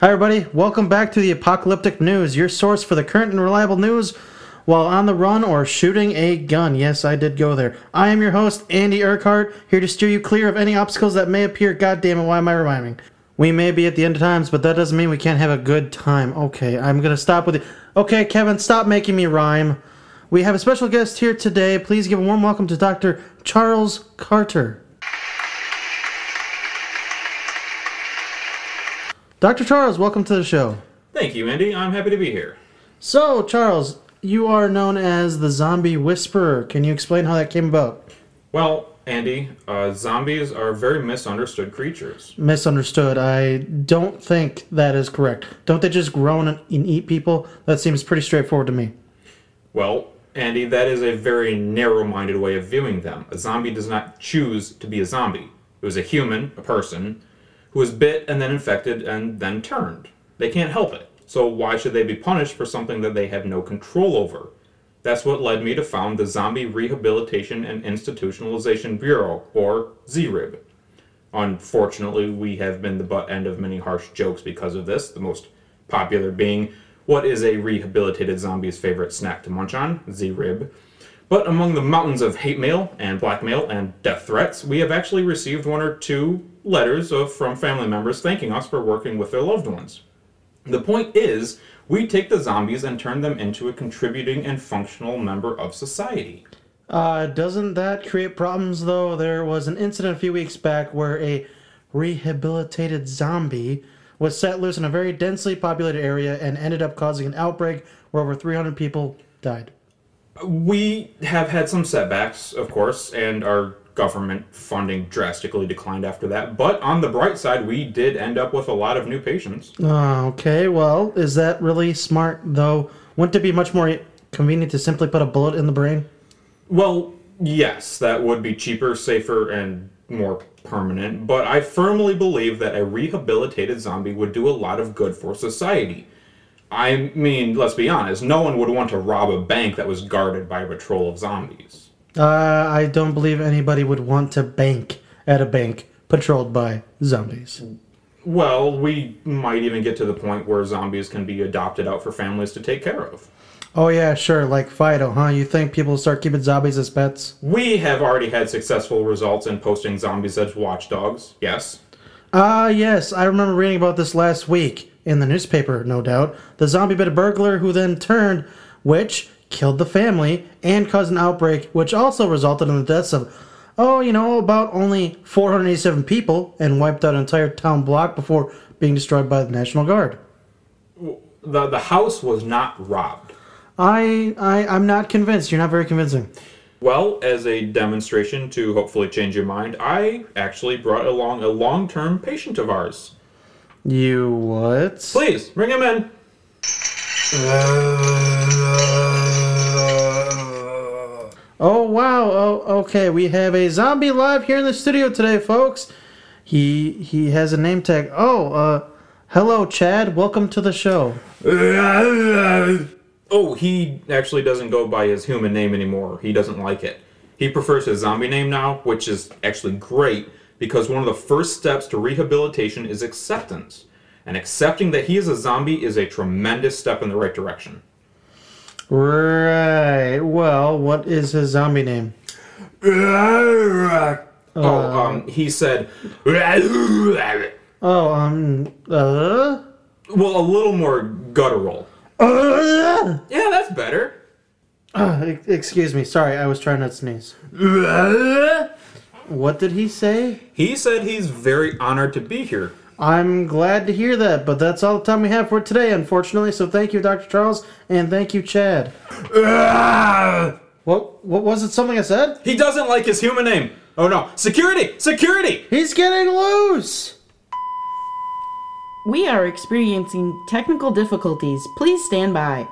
Hi, everybody. Welcome back to the Apocalyptic News, your source for the current and reliable news while on the run or shooting a gun. Yes, I did go there. I am your host, Andy Urquhart, here to steer you clear of any obstacles that may appear. God damn it, why am I rhyming? We may be at the end of times, but that doesn't mean we can't have a good time. Okay, I'm gonna stop with it. Okay, Kevin, stop making me rhyme. We have a special guest here today. Please give a warm welcome to Dr. Charles Carter. Dr. Charles, welcome to the show. Thank you, Andy. I'm happy to be here. So, Charles, you are known as the Zombie Whisperer. Can you explain how that came about? Well, Andy, uh, zombies are very misunderstood creatures. Misunderstood. I don't think that is correct. Don't they just grow and and eat people? That seems pretty straightforward to me. Well, Andy, that is a very narrow minded way of viewing them. A zombie does not choose to be a zombie. It was a human, a person, who was bit and then infected and then turned. They can't help it. So why should they be punished for something that they have no control over? That's what led me to found the Zombie Rehabilitation and Institutionalization Bureau, or ZRIB. Unfortunately, we have been the butt end of many harsh jokes because of this, the most popular being, what is a rehabilitated zombie's favorite snack to munch on? Z-rib. But among the mountains of hate mail and blackmail and death threats, we have actually received one or two letters of, from family members thanking us for working with their loved ones. The point is, we take the zombies and turn them into a contributing and functional member of society. Uh, doesn't that create problems, though? There was an incident a few weeks back where a rehabilitated zombie was set loose in a very densely populated area and ended up causing an outbreak where over 300 people died. We have had some setbacks, of course, and our government funding drastically declined after that. But on the bright side, we did end up with a lot of new patients. Uh, okay, well, is that really smart, though? Wouldn't it be much more convenient to simply put a bullet in the brain? Well, yes, that would be cheaper, safer, and more permanent, but I firmly believe that a rehabilitated zombie would do a lot of good for society. I mean, let's be honest, no one would want to rob a bank that was guarded by a patrol of zombies. Uh, I don't believe anybody would want to bank at a bank patrolled by zombies. Well, we might even get to the point where zombies can be adopted out for families to take care of. Oh, yeah, sure, like Fido, huh? You think people will start keeping zombies as pets? We have already had successful results in posting zombies as watchdogs, yes. Ah, yes, I remember reading about this last week in the newspaper, no doubt. The zombie bit a burglar who then turned, which killed the family and caused an outbreak, which also resulted in the deaths of, oh, you know, about only 487 people and wiped out an entire town block before being destroyed by the National Guard. The, the house was not robbed. I, I, I'm not convinced. You're not very convincing. Well, as a demonstration to hopefully change your mind, I actually brought along a long term patient of ours. You what? Please, bring him in. Oh wow! Oh, okay. We have a zombie live here in the studio today, folks. He he has a name tag. Oh, uh, hello, Chad. Welcome to the show. Oh, he actually doesn't go by his human name anymore. He doesn't like it. He prefers his zombie name now, which is actually great because one of the first steps to rehabilitation is acceptance. And accepting that he is a zombie is a tremendous step in the right direction. Right. Well, what is his zombie name? oh, um, he said, Oh, um, uh, Well, a little more guttural. uh, Yeah, that's better. uh, excuse me. Sorry, I was trying not to sneeze. What did he say? He said he's very honored to be here. I'm glad to hear that, but that's all the time we have for today, unfortunately. So thank you, Dr. Charles, and thank you, Chad. What? What was it? Something I said? He doesn't like his human name. Oh no. Security! Security! He's getting loose. We are experiencing technical difficulties. Please stand by.